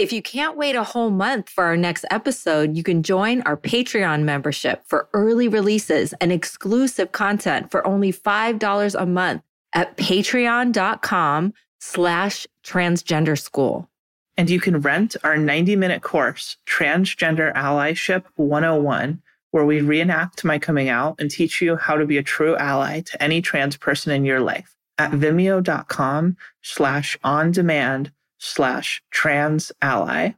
If you can't wait a whole month for our next episode, you can join our Patreon membership for early releases and exclusive content for only $5 a month at patreon.com slash transgender school. And you can rent our 90 minute course, Transgender Allyship 101, where we reenact my coming out and teach you how to be a true ally to any trans person in your life at vimeo.com slash on demand slash trans ally.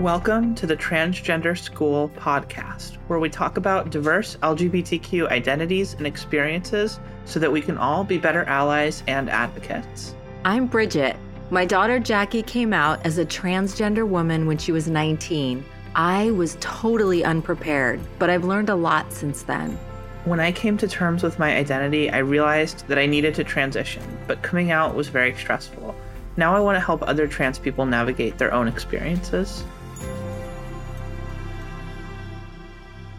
Welcome to the Transgender School podcast, where we talk about diverse LGBTQ identities and experiences so that we can all be better allies and advocates. I'm Bridget. My daughter Jackie came out as a transgender woman when she was 19. I was totally unprepared, but I've learned a lot since then. When I came to terms with my identity, I realized that I needed to transition, but coming out was very stressful. Now I want to help other trans people navigate their own experiences.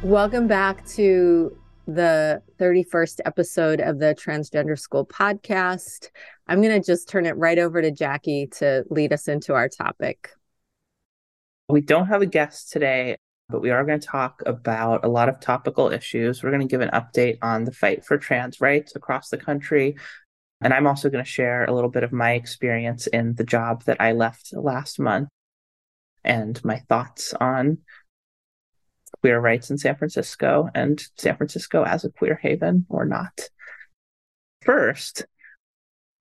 Welcome back to the 31st episode of the Transgender School podcast. I'm going to just turn it right over to Jackie to lead us into our topic. We don't have a guest today but we are going to talk about a lot of topical issues. We're going to give an update on the fight for trans rights across the country. And I'm also going to share a little bit of my experience in the job that I left last month and my thoughts on queer rights in San Francisco and San Francisco as a queer haven or not. First,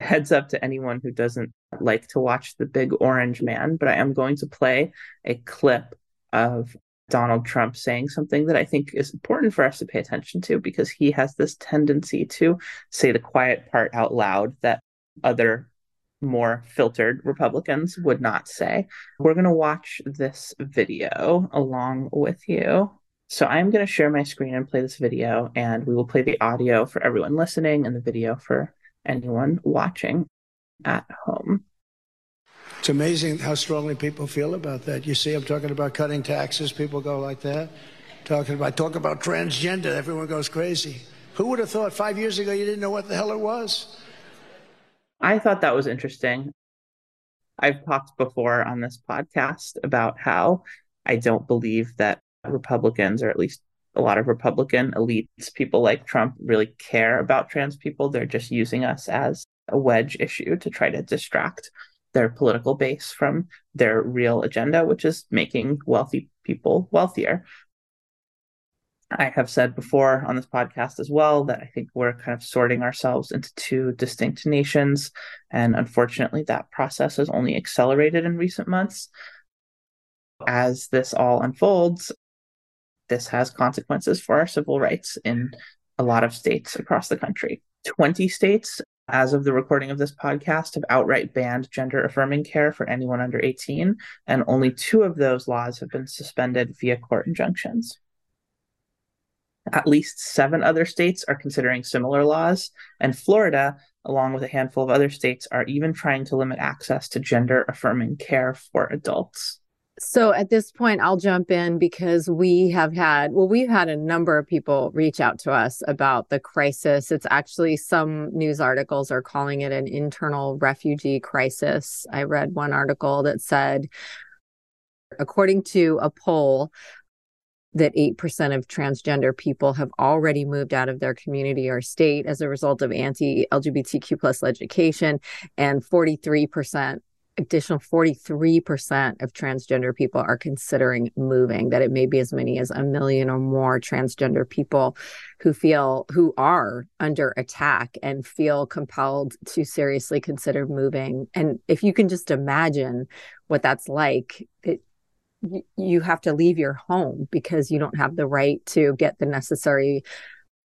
heads up to anyone who doesn't like to watch The Big Orange Man, but I am going to play a clip of Donald Trump saying something that I think is important for us to pay attention to because he has this tendency to say the quiet part out loud that other more filtered Republicans would not say. We're going to watch this video along with you. So I'm going to share my screen and play this video, and we will play the audio for everyone listening and the video for anyone watching at home. It's amazing how strongly people feel about that. You see, I'm talking about cutting taxes, people go like that. Talking about talk about transgender, everyone goes crazy. Who would have thought five years ago you didn't know what the hell it was? I thought that was interesting. I've talked before on this podcast about how I don't believe that Republicans, or at least a lot of Republican elites, people like Trump, really care about trans people. They're just using us as a wedge issue to try to distract their political base from their real agenda, which is making wealthy people wealthier. I have said before on this podcast as well that I think we're kind of sorting ourselves into two distinct nations. And unfortunately, that process has only accelerated in recent months. As this all unfolds, this has consequences for our civil rights in a lot of states across the country. 20 states as of the recording of this podcast, have outright banned gender affirming care for anyone under 18, and only two of those laws have been suspended via court injunctions. At least seven other states are considering similar laws, and Florida, along with a handful of other states, are even trying to limit access to gender affirming care for adults. So at this point, I'll jump in because we have had, well, we've had a number of people reach out to us about the crisis. It's actually some news articles are calling it an internal refugee crisis. I read one article that said, according to a poll, that 8% of transgender people have already moved out of their community or state as a result of anti LGBTQ plus legislation, and 43% additional 43% of transgender people are considering moving that it may be as many as a million or more transgender people who feel who are under attack and feel compelled to seriously consider moving. And if you can just imagine what that's like it, you have to leave your home because you don't have the right to get the necessary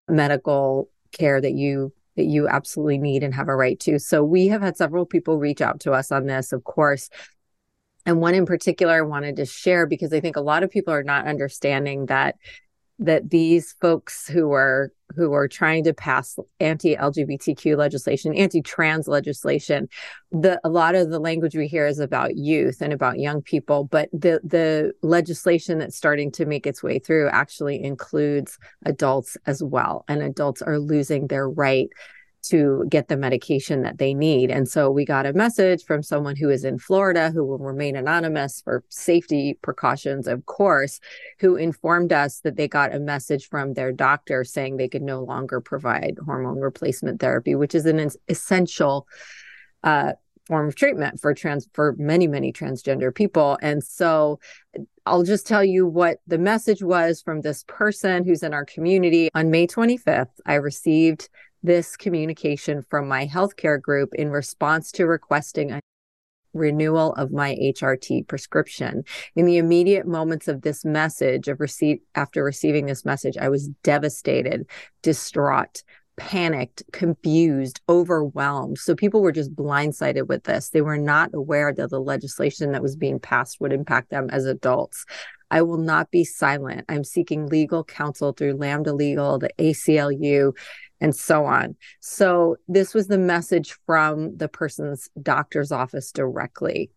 medical care that you that you absolutely need and have a right to. So we have had several people reach out to us on this, of course. And one in particular I wanted to share because I think a lot of people are not understanding that that these folks who are who are trying to pass anti-LGBTQ legislation, anti-trans legislation, the a lot of the language we hear is about youth and about young people, but the the legislation that's starting to make its way through actually includes adults as well, and adults are losing their right to get the medication that they need. And so we got a message from someone who is in Florida who will remain anonymous for safety precautions, of course, who informed us that they got a message from their doctor saying they could no longer provide hormone replacement therapy, which is an essential uh, form of treatment for trans for many many transgender people and so I'll just tell you what the message was from this person who's in our community. On May 25th, I received this communication from my healthcare group in response to requesting a renewal of my HRT prescription. In the immediate moments of this message of receipt after receiving this message, I was devastated, distraught, panicked, confused, overwhelmed. So people were just blindsided with this. They were not aware that the legislation that was being passed would impact them as adults. I will not be silent. I'm seeking legal counsel through Lambda Legal, the ACLU, and so on. So, this was the message from the person's doctor's office directly.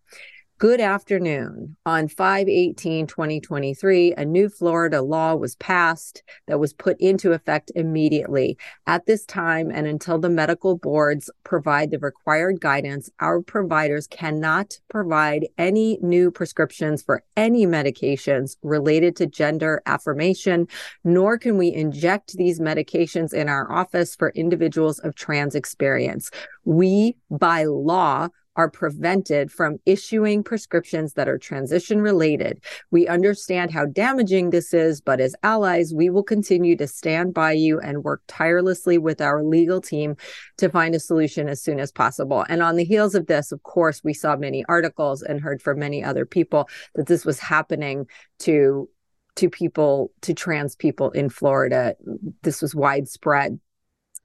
Good afternoon. On 5 18 2023, a new Florida law was passed that was put into effect immediately. At this time, and until the medical boards provide the required guidance, our providers cannot provide any new prescriptions for any medications related to gender affirmation, nor can we inject these medications in our office for individuals of trans experience. We, by law, are prevented from issuing prescriptions that are transition related. We understand how damaging this is, but as allies, we will continue to stand by you and work tirelessly with our legal team to find a solution as soon as possible. And on the heels of this, of course, we saw many articles and heard from many other people that this was happening to to people to trans people in Florida. This was widespread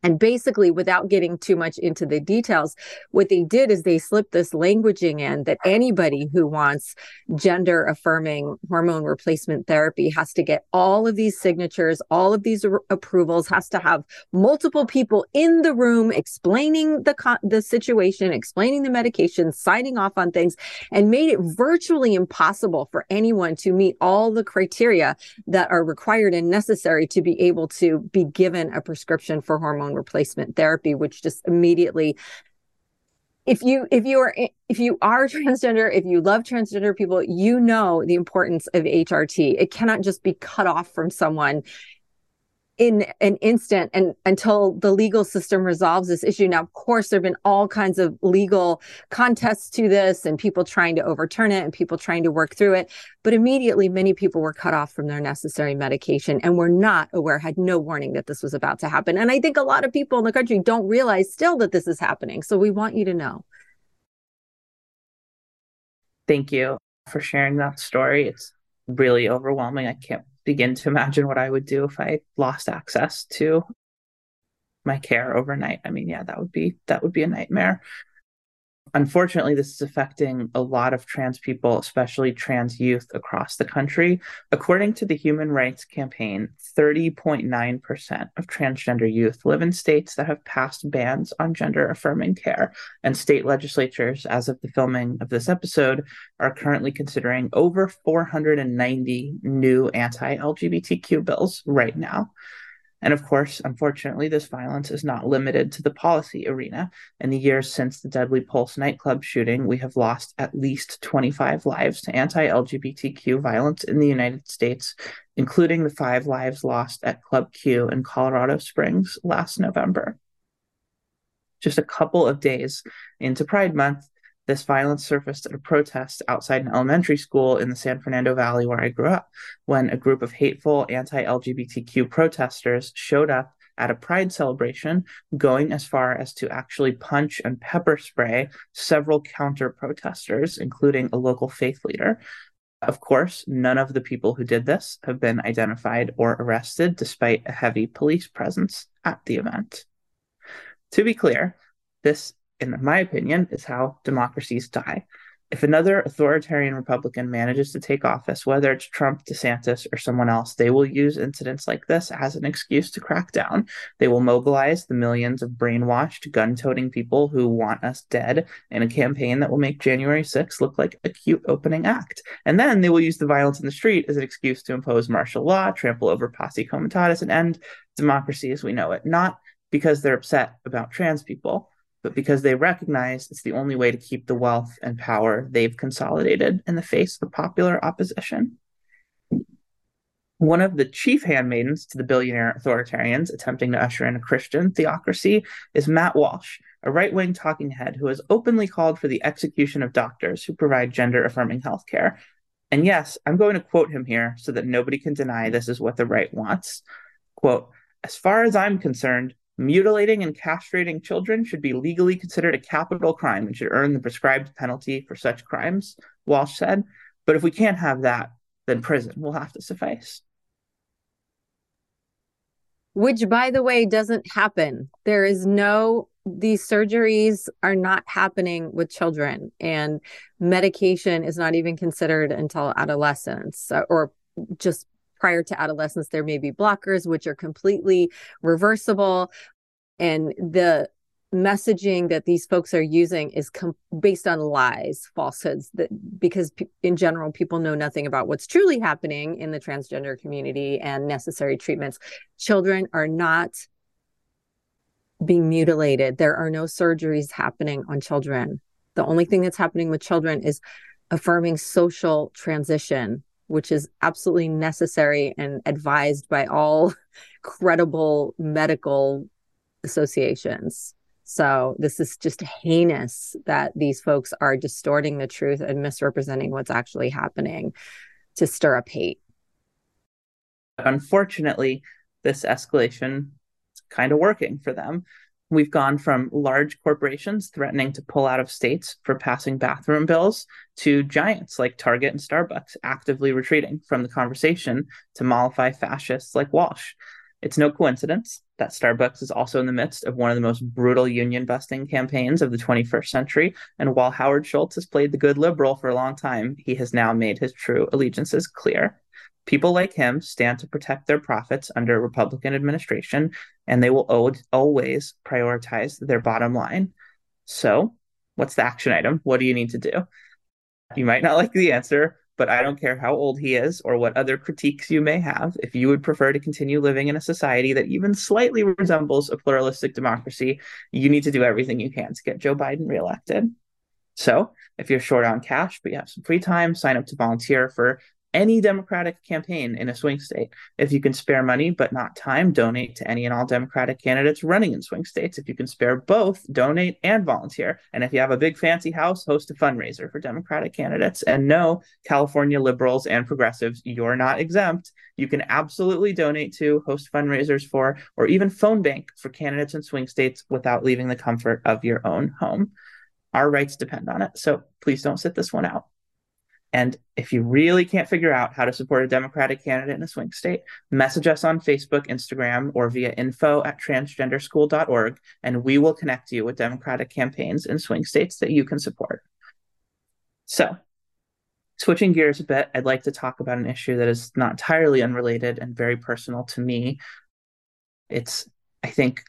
and basically, without getting too much into the details, what they did is they slipped this languaging in that anybody who wants gender affirming hormone replacement therapy has to get all of these signatures, all of these r- approvals, has to have multiple people in the room explaining the, the situation, explaining the medication, signing off on things, and made it virtually impossible for anyone to meet all the criteria that are required and necessary to be able to be given a prescription for hormone hormone replacement therapy, which just immediately if you if you are if you are transgender if you love transgender people you know the importance of hrt it cannot just be cut off from someone in an instant and until the legal system resolves this issue. Now, of course, there have been all kinds of legal contests to this and people trying to overturn it and people trying to work through it. But immediately, many people were cut off from their necessary medication and were not aware, had no warning that this was about to happen. And I think a lot of people in the country don't realize still that this is happening. So we want you to know. Thank you for sharing that story. It's really overwhelming. I can't begin to imagine what I would do if I lost access to my care overnight. I mean, yeah, that would be that would be a nightmare unfortunately, this is affecting a lot of trans people, especially trans youth across the country. According to the Human Rights Campaign, 30.9% of transgender youth live in states that have passed bans on gender affirming care. And state legislatures, as of the filming of this episode, are currently considering over 490 new anti LGBTQ bills right now. And of course, unfortunately, this violence is not limited to the policy arena. In the years since the Deadly Pulse nightclub shooting, we have lost at least 25 lives to anti LGBTQ violence in the United States, including the five lives lost at Club Q in Colorado Springs last November. Just a couple of days into Pride Month, this violence surfaced at a protest outside an elementary school in the San Fernando Valley where I grew up, when a group of hateful anti LGBTQ protesters showed up at a pride celebration, going as far as to actually punch and pepper spray several counter protesters, including a local faith leader. Of course, none of the people who did this have been identified or arrested, despite a heavy police presence at the event. To be clear, this in my opinion, is how democracies die. if another authoritarian Republican manages to take office, whether it's Trump, DeSantis, or someone else, they will use incidents like this as an excuse to crack down. They will mobilize the millions of brainwashed, gun toting people who want us dead in a campaign that will make January 6th look like a cute opening act. And then they will use the violence in the street as an excuse to impose martial law, trample over posse comitatus, and end democracy as we know it. Not because they're upset about trans people but because they recognize it's the only way to keep the wealth and power they've consolidated in the face of popular opposition. One of the chief handmaidens to the billionaire authoritarians attempting to usher in a Christian theocracy is Matt Walsh, a right wing talking head who has openly called for the execution of doctors who provide gender affirming healthcare. And yes, I'm going to quote him here so that nobody can deny this is what the right wants. Quote, as far as I'm concerned, Mutilating and castrating children should be legally considered a capital crime and should earn the prescribed penalty for such crimes, Walsh said. But if we can't have that, then prison will have to suffice. Which, by the way, doesn't happen. There is no, these surgeries are not happening with children, and medication is not even considered until adolescence or just prior to adolescence there may be blockers which are completely reversible. And the messaging that these folks are using is com- based on lies falsehoods that because in general people know nothing about what's truly happening in the transgender community and necessary treatments. Children are not being mutilated. There are no surgeries happening on children. The only thing that's happening with children is affirming social transition which is absolutely necessary and advised by all credible medical associations. So this is just heinous that these folks are distorting the truth and misrepresenting what's actually happening to stir up hate. Unfortunately, this escalation is kind of working for them. We've gone from large corporations threatening to pull out of states for passing bathroom bills to giants like Target and Starbucks actively retreating from the conversation to mollify fascists like Walsh. It's no coincidence that Starbucks is also in the midst of one of the most brutal union busting campaigns of the 21st century. And while Howard Schultz has played the good liberal for a long time, he has now made his true allegiances clear. People like him stand to protect their profits under a Republican administration, and they will always prioritize their bottom line. So, what's the action item? What do you need to do? You might not like the answer, but I don't care how old he is or what other critiques you may have. If you would prefer to continue living in a society that even slightly resembles a pluralistic democracy, you need to do everything you can to get Joe Biden reelected. So, if you're short on cash but you have some free time, sign up to volunteer for any Democratic campaign in a swing state. If you can spare money but not time, donate to any and all Democratic candidates running in swing states. If you can spare both, donate and volunteer. And if you have a big fancy house, host a fundraiser for Democratic candidates. And no, California liberals and progressives, you're not exempt. You can absolutely donate to, host fundraisers for, or even phone bank for candidates in swing states without leaving the comfort of your own home. Our rights depend on it. So please don't sit this one out. And if you really can't figure out how to support a Democratic candidate in a swing state, message us on Facebook, Instagram, or via info at transgenderschool.org, and we will connect you with Democratic campaigns in swing states that you can support. So, switching gears a bit, I'd like to talk about an issue that is not entirely unrelated and very personal to me. It's, I think,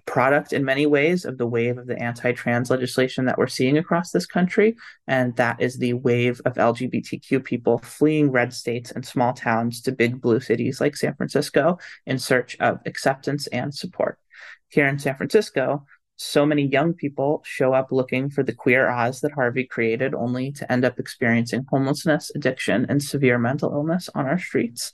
a product in many ways of the wave of the anti-trans legislation that we're seeing across this country and that is the wave of lgbtq people fleeing red states and small towns to big blue cities like san francisco in search of acceptance and support here in san francisco so many young people show up looking for the queer Oz that Harvey created, only to end up experiencing homelessness, addiction, and severe mental illness on our streets.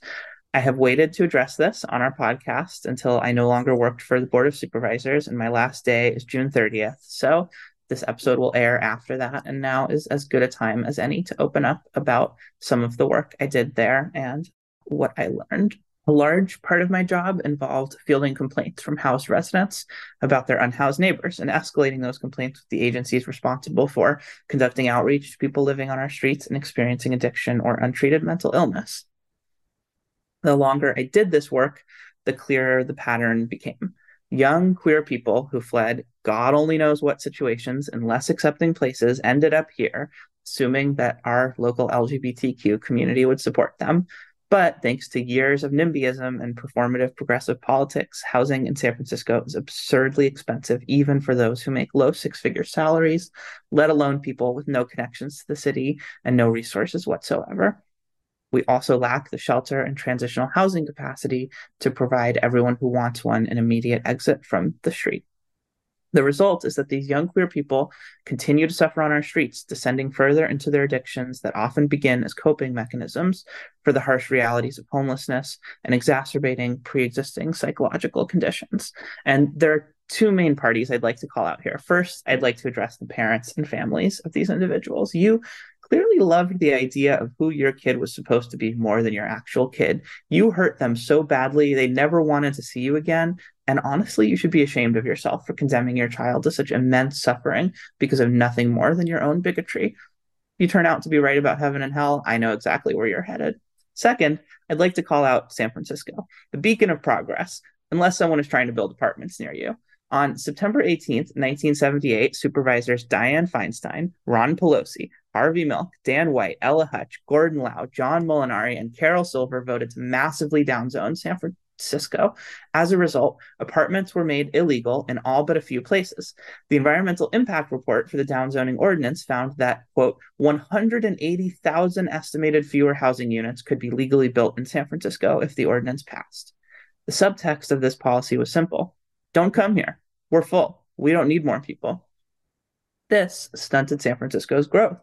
I have waited to address this on our podcast until I no longer worked for the Board of Supervisors, and my last day is June 30th. So this episode will air after that, and now is as good a time as any to open up about some of the work I did there and what I learned. A large part of my job involved fielding complaints from house residents about their unhoused neighbors and escalating those complaints with the agencies responsible for conducting outreach to people living on our streets and experiencing addiction or untreated mental illness the longer I did this work, the clearer the pattern became. Young queer people who fled God only knows what situations in less accepting places ended up here, assuming that our local LGBTQ community would support them. But thanks to years of NIMBYism and performative progressive politics, housing in San Francisco is absurdly expensive, even for those who make low six figure salaries, let alone people with no connections to the city and no resources whatsoever. We also lack the shelter and transitional housing capacity to provide everyone who wants one an immediate exit from the street. The result is that these young queer people continue to suffer on our streets, descending further into their addictions that often begin as coping mechanisms for the harsh realities of homelessness and exacerbating pre existing psychological conditions. And there are two main parties I'd like to call out here. First, I'd like to address the parents and families of these individuals. You clearly loved the idea of who your kid was supposed to be more than your actual kid. You hurt them so badly, they never wanted to see you again. And honestly, you should be ashamed of yourself for condemning your child to such immense suffering because of nothing more than your own bigotry. You turn out to be right about heaven and hell. I know exactly where you're headed. Second, I'd like to call out San Francisco, the beacon of progress, unless someone is trying to build apartments near you. On September 18th, 1978, supervisors Dianne Feinstein, Ron Pelosi, Harvey Milk, Dan White, Ella Hutch, Gordon Lau, John Molinari, and Carol Silver voted to massively downzone San Francisco. As a result, apartments were made illegal in all but a few places. The environmental impact report for the downzoning ordinance found that, quote, 180,000 estimated fewer housing units could be legally built in San Francisco if the ordinance passed. The subtext of this policy was simple don't come here. We're full. We don't need more people. This stunted San Francisco's growth.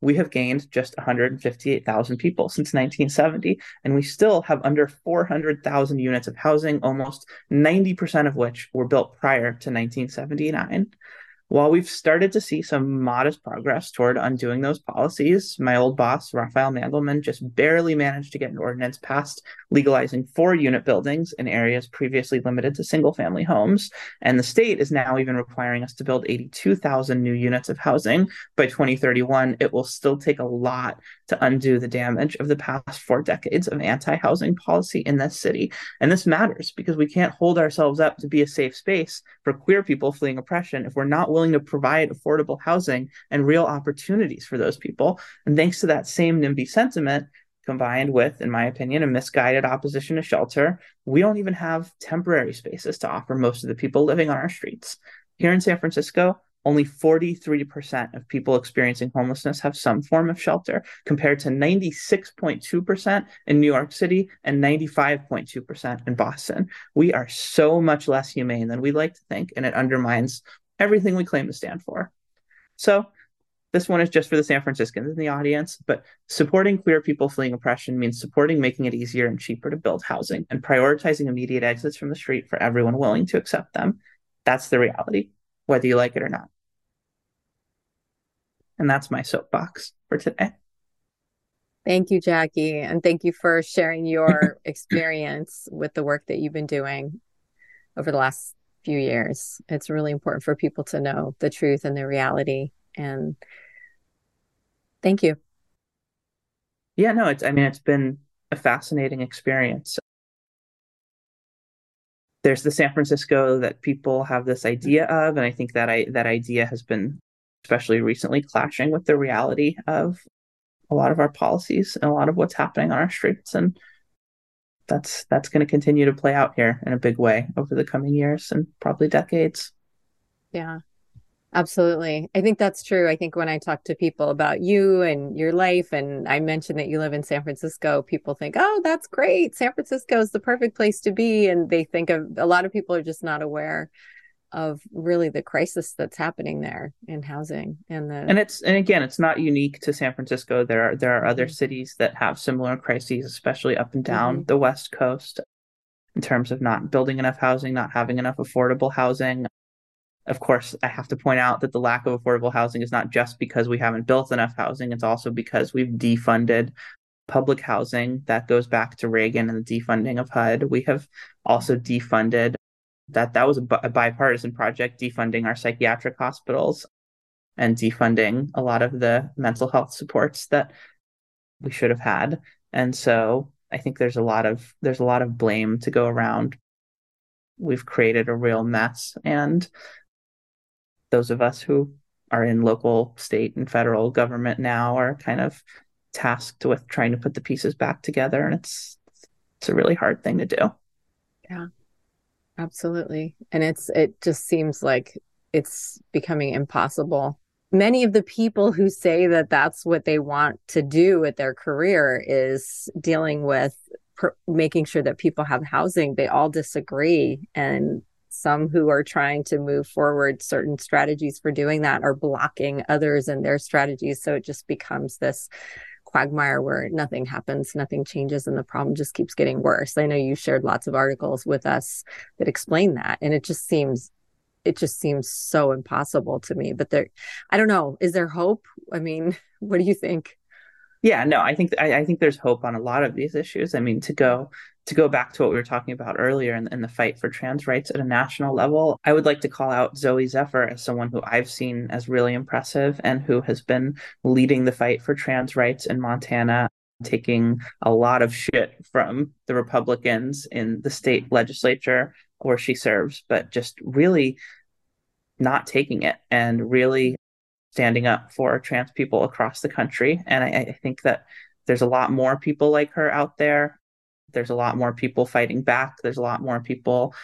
We have gained just 158,000 people since 1970, and we still have under 400,000 units of housing, almost 90% of which were built prior to 1979. While we've started to see some modest progress toward undoing those policies, my old boss, Rafael Mandelman, just barely managed to get an ordinance passed legalizing four unit buildings in areas previously limited to single family homes. And the state is now even requiring us to build 82,000 new units of housing by 2031. It will still take a lot to undo the damage of the past four decades of anti housing policy in this city. And this matters because we can't hold ourselves up to be a safe space for queer people fleeing oppression if we're not willing to provide affordable housing and real opportunities for those people. And thanks to that same NIMBY sentiment, combined with, in my opinion, a misguided opposition to shelter, we don't even have temporary spaces to offer most of the people living on our streets. Here in San Francisco, only 43% of people experiencing homelessness have some form of shelter, compared to 96.2% in New York City and 95.2% in Boston. We are so much less humane than we like to think, and it undermines everything we claim to stand for. So, this one is just for the San Franciscans in the audience, but supporting queer people fleeing oppression means supporting making it easier and cheaper to build housing and prioritizing immediate exits from the street for everyone willing to accept them. That's the reality, whether you like it or not. And that's my soapbox for today. Thank you, Jackie. And thank you for sharing your experience with the work that you've been doing over the last few years. It's really important for people to know the truth and the reality. And Thank you. Yeah, no, it's I mean it's been a fascinating experience. There's the San Francisco that people have this idea of, and I think that I that idea has been especially recently clashing with the reality of a lot of our policies and a lot of what's happening on our streets and that's that's going to continue to play out here in a big way over the coming years and probably decades. Yeah. Absolutely. I think that's true. I think when I talk to people about you and your life, and I mentioned that you live in San Francisco, people think, oh, that's great. San Francisco is the perfect place to be. And they think of a lot of people are just not aware of really the crisis that's happening there in housing and the and it's and again it's not unique to San Francisco there are there are other mm-hmm. cities that have similar crises especially up and down mm-hmm. the west coast in terms of not building enough housing not having enough affordable housing of course, I have to point out that the lack of affordable housing is not just because we haven't built enough housing, it's also because we've defunded public housing. That goes back to Reagan and the defunding of HUD. We have also defunded that that was a, a bipartisan project defunding our psychiatric hospitals and defunding a lot of the mental health supports that we should have had. And so I think there's a lot of there's a lot of blame to go around. We've created a real mess and those of us who are in local, state, and federal government now are kind of tasked with trying to put the pieces back together. And it's it's a really hard thing to do. Yeah. Absolutely. And it's it just seems like it's becoming impossible. Many of the people who say that that's what they want to do with their career is dealing with pr- making sure that people have housing. They all disagree and some who are trying to move forward certain strategies for doing that are blocking others and their strategies so it just becomes this quagmire where nothing happens, nothing changes, and the problem just keeps getting worse. I know you shared lots of articles with us that explain that, and it just seems it just seems so impossible to me. But there, I don't know. Is there hope? I mean, what do you think? Yeah, no, I think I, I think there's hope on a lot of these issues. I mean, to go to go back to what we were talking about earlier in, in, the fight for trans rights at a national level, I would like to call out Zooey Zephyr as someone who I've seen as really impressive and who has been leading the fight for trans rights in Montana, taking a lot of shit from the Republicans in the state legislature where she serves, but just really not taking it and really standing up for trans people across the country. And I, I think that there's a lot more people like her out there there's a lot more people fighting back. There's a lot more people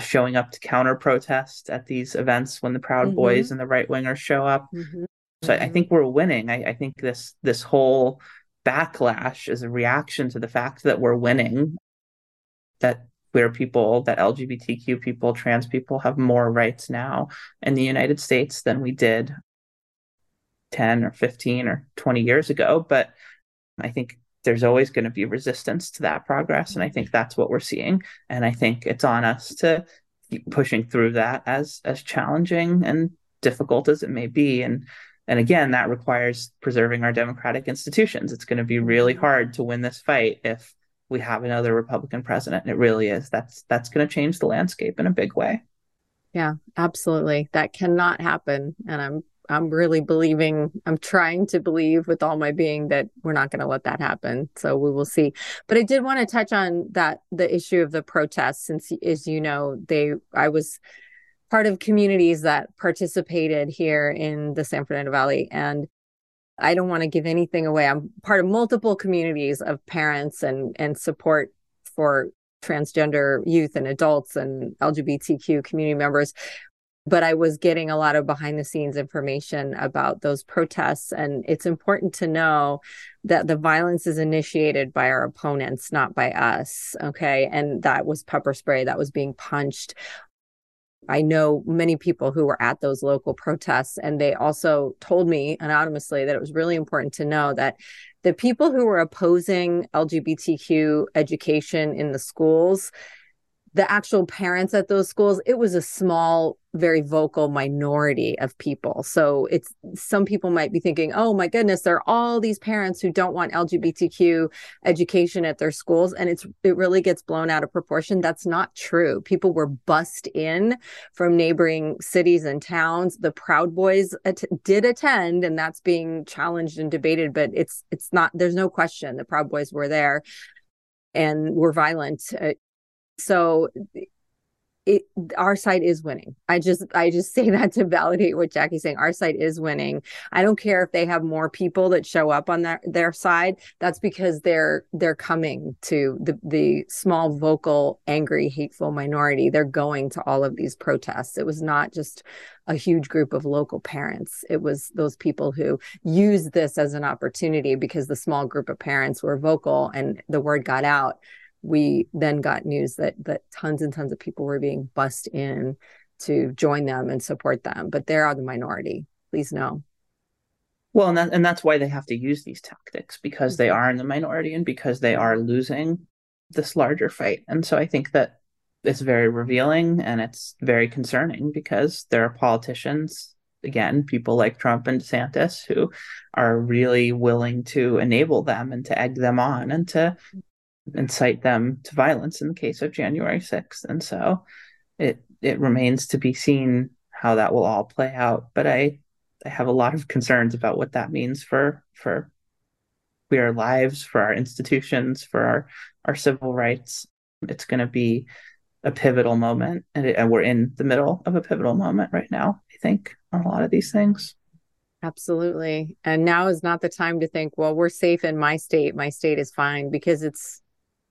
showing up to counter protest at these events when the Proud mm-hmm. Boys and the right wingers show up. Mm-hmm. So I, I, think we're winning. I, I think this this whole backlash is a reaction to the fact that we're winning. That queer people, that LGBTQ people, trans people have more rights now in the United States than we did 10 or 15 or 20 years ago. But I think there's always going to be resistance to that progress. And I think mm-hmm. that's what we're seeing. And I think it's on us to keep pushing through that as as challenging and difficult as it may be. And and again, that requires preserving our democratic institutions. It's going to be really mm-hmm. hard to win this fight if we have another Republican president. It really is. That's that's going to change the landscape in a big way. Yeah, absolutely. That cannot happen. And I'm I'm really believing, I'm trying to believe with all my being that we're not going to let that happen. So we will see. But I did want to touch on that the issue of the protests, since, as you know, they, I was part of communities that participated here in the San Fernando Valley. And I don't want to give anything away. I'm part of multiple communities of parents and, and support for transgender youth and adults and LGBTQ community members but I was getting a lot of behind the scenes information about those protests. And it's important to know that the violence is initiated by our opponents, not by us. Okay. And that was pepper spray that was being punched. I know many people who were at those local protests, and they also told me anonymously that it was really important to know that the people who were opposing LGBTQ education in the schools the actual parents at those schools, it was a small, very vocal minority of people. So it's some people might be thinking, oh my goodness, there are all these parents who don't want LGBTQ education at their schools. And it's it really gets blown out of proportion. That's not true. People were bussed in from neighboring cities and towns. The Proud Boys at- did attend, and that's being challenged and debated, but it's it's not, there's no question the Proud Boys were there and were violent. Uh, so it our side is winning. I just I just say that to validate what Jackie's saying. Our side is winning. I don't care if they have more people that show up on their their side. That's because they're they're coming to the the small vocal angry hateful minority. They're going to all of these protests. It was not just a huge group of local parents. It was those people who used this as an opportunity because the small group of parents were vocal and the word got out we then got news that that tons and tons of people were being bussed in to join them and support them but they are the minority. Please know. Well and, that, and that's why they have to use these tactics because they mm-hmm. are in the minority and because they are losing this larger fight. And so i think that it's very revealing and it's very concerning because there are politicians again people like trump and desantis who are really willing to enable them and to egg them on and to incite them to violence in the case of January 6th. And so it it remains to be seen how that will all play out. But I I have a lot of concerns about what that means for for queer lives, for our institutions, for our, our civil rights. It's gonna be a pivotal moment, and, it, and we're in the middle of a pivotal moment right now. I think on a lot of these things. Absolutely. And now is not the time to think, well, we're safe in my state. My state is fine because it's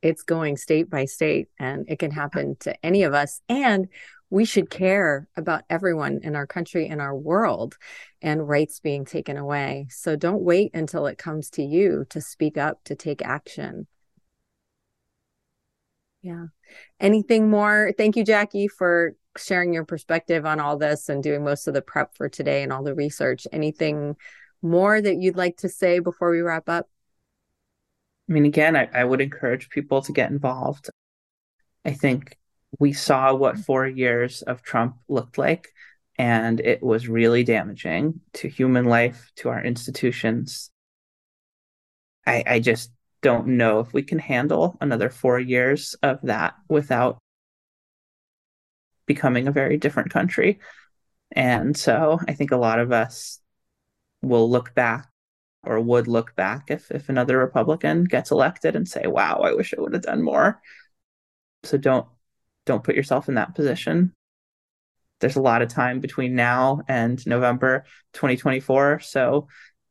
it's going state by state and it can happen to any of us and we should care about everyone in our country and our world and rights being taken away. So don't wait until it comes to you to speak up, to take action. Yeah. Anything more? Thank you, Jackie, for sharing your perspective on all this and doing most of the prep for today and all the research. Anything more that you'd like to say before we wrap up? I mean, again, I, I would encourage people to get involved. I think we saw what four years of Trump looked like, and it was really damaging to human life, to our institutions. I, I just don't know if we can handle another four years of that without becoming a very different country. And so I think a lot of us will look back or would look back if, if another Republican gets elected and say, wow, I wish I would have done more. So don't don't put yourself in that position. There's a lot of time between now and November 2024. So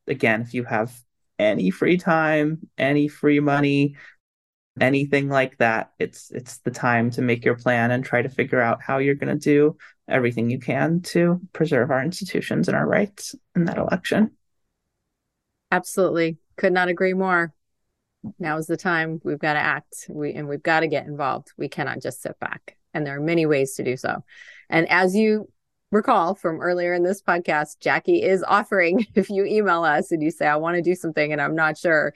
again, if you have any free time, any free money, anything like that, it's it's the time to make your plan and try to figure out how you're going to do everything you can to preserve our institutions and our rights in that election. Absolutely. Could not agree more. Now is the time we've got to act. We and we've got to get involved. We cannot just sit back. And there are many ways to do so. And as you recall from earlier in this podcast, Jackie is offering if you email us and you say, I want to do something and I'm not sure,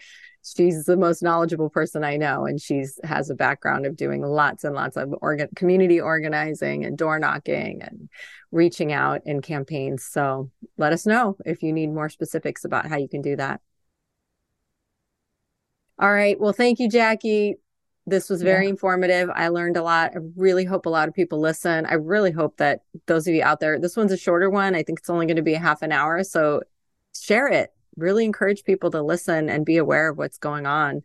she's the most knowledgeable person I know. And she's has a background of doing lots and lots of organ- community organizing and door knocking and reaching out in campaigns. So let us know if you need more specifics about how you can do that. All right. Well, thank you, Jackie. This was very yeah. informative. I learned a lot. I really hope a lot of people listen. I really hope that those of you out there, this one's a shorter one. I think it's only going to be a half an hour. So share it. Really encourage people to listen and be aware of what's going on.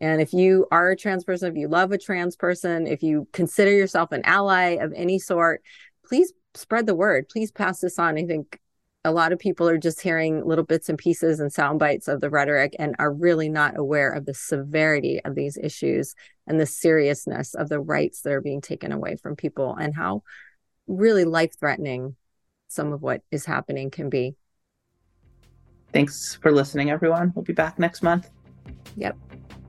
And if you are a trans person, if you love a trans person, if you consider yourself an ally of any sort, please spread the word. Please pass this on. I think a lot of people are just hearing little bits and pieces and sound bites of the rhetoric and are really not aware of the severity of these issues and the seriousness of the rights that are being taken away from people and how really life threatening some of what is happening can be. Thanks for listening, everyone. We'll be back next month. Yep.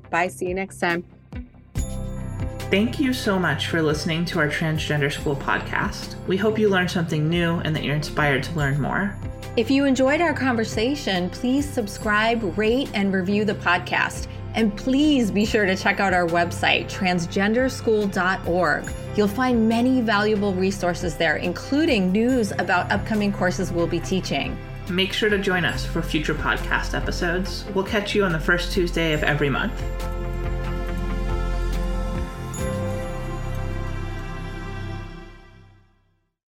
Bye. See you next time. Thank you so much for listening to our Transgender School podcast. We hope you learned something new and that you're inspired to learn more. If you enjoyed our conversation, please subscribe, rate, and review the podcast. And please be sure to check out our website, transgenderschool.org. You'll find many valuable resources there, including news about upcoming courses we'll be teaching. Make sure to join us for future podcast episodes. We'll catch you on the first Tuesday of every month.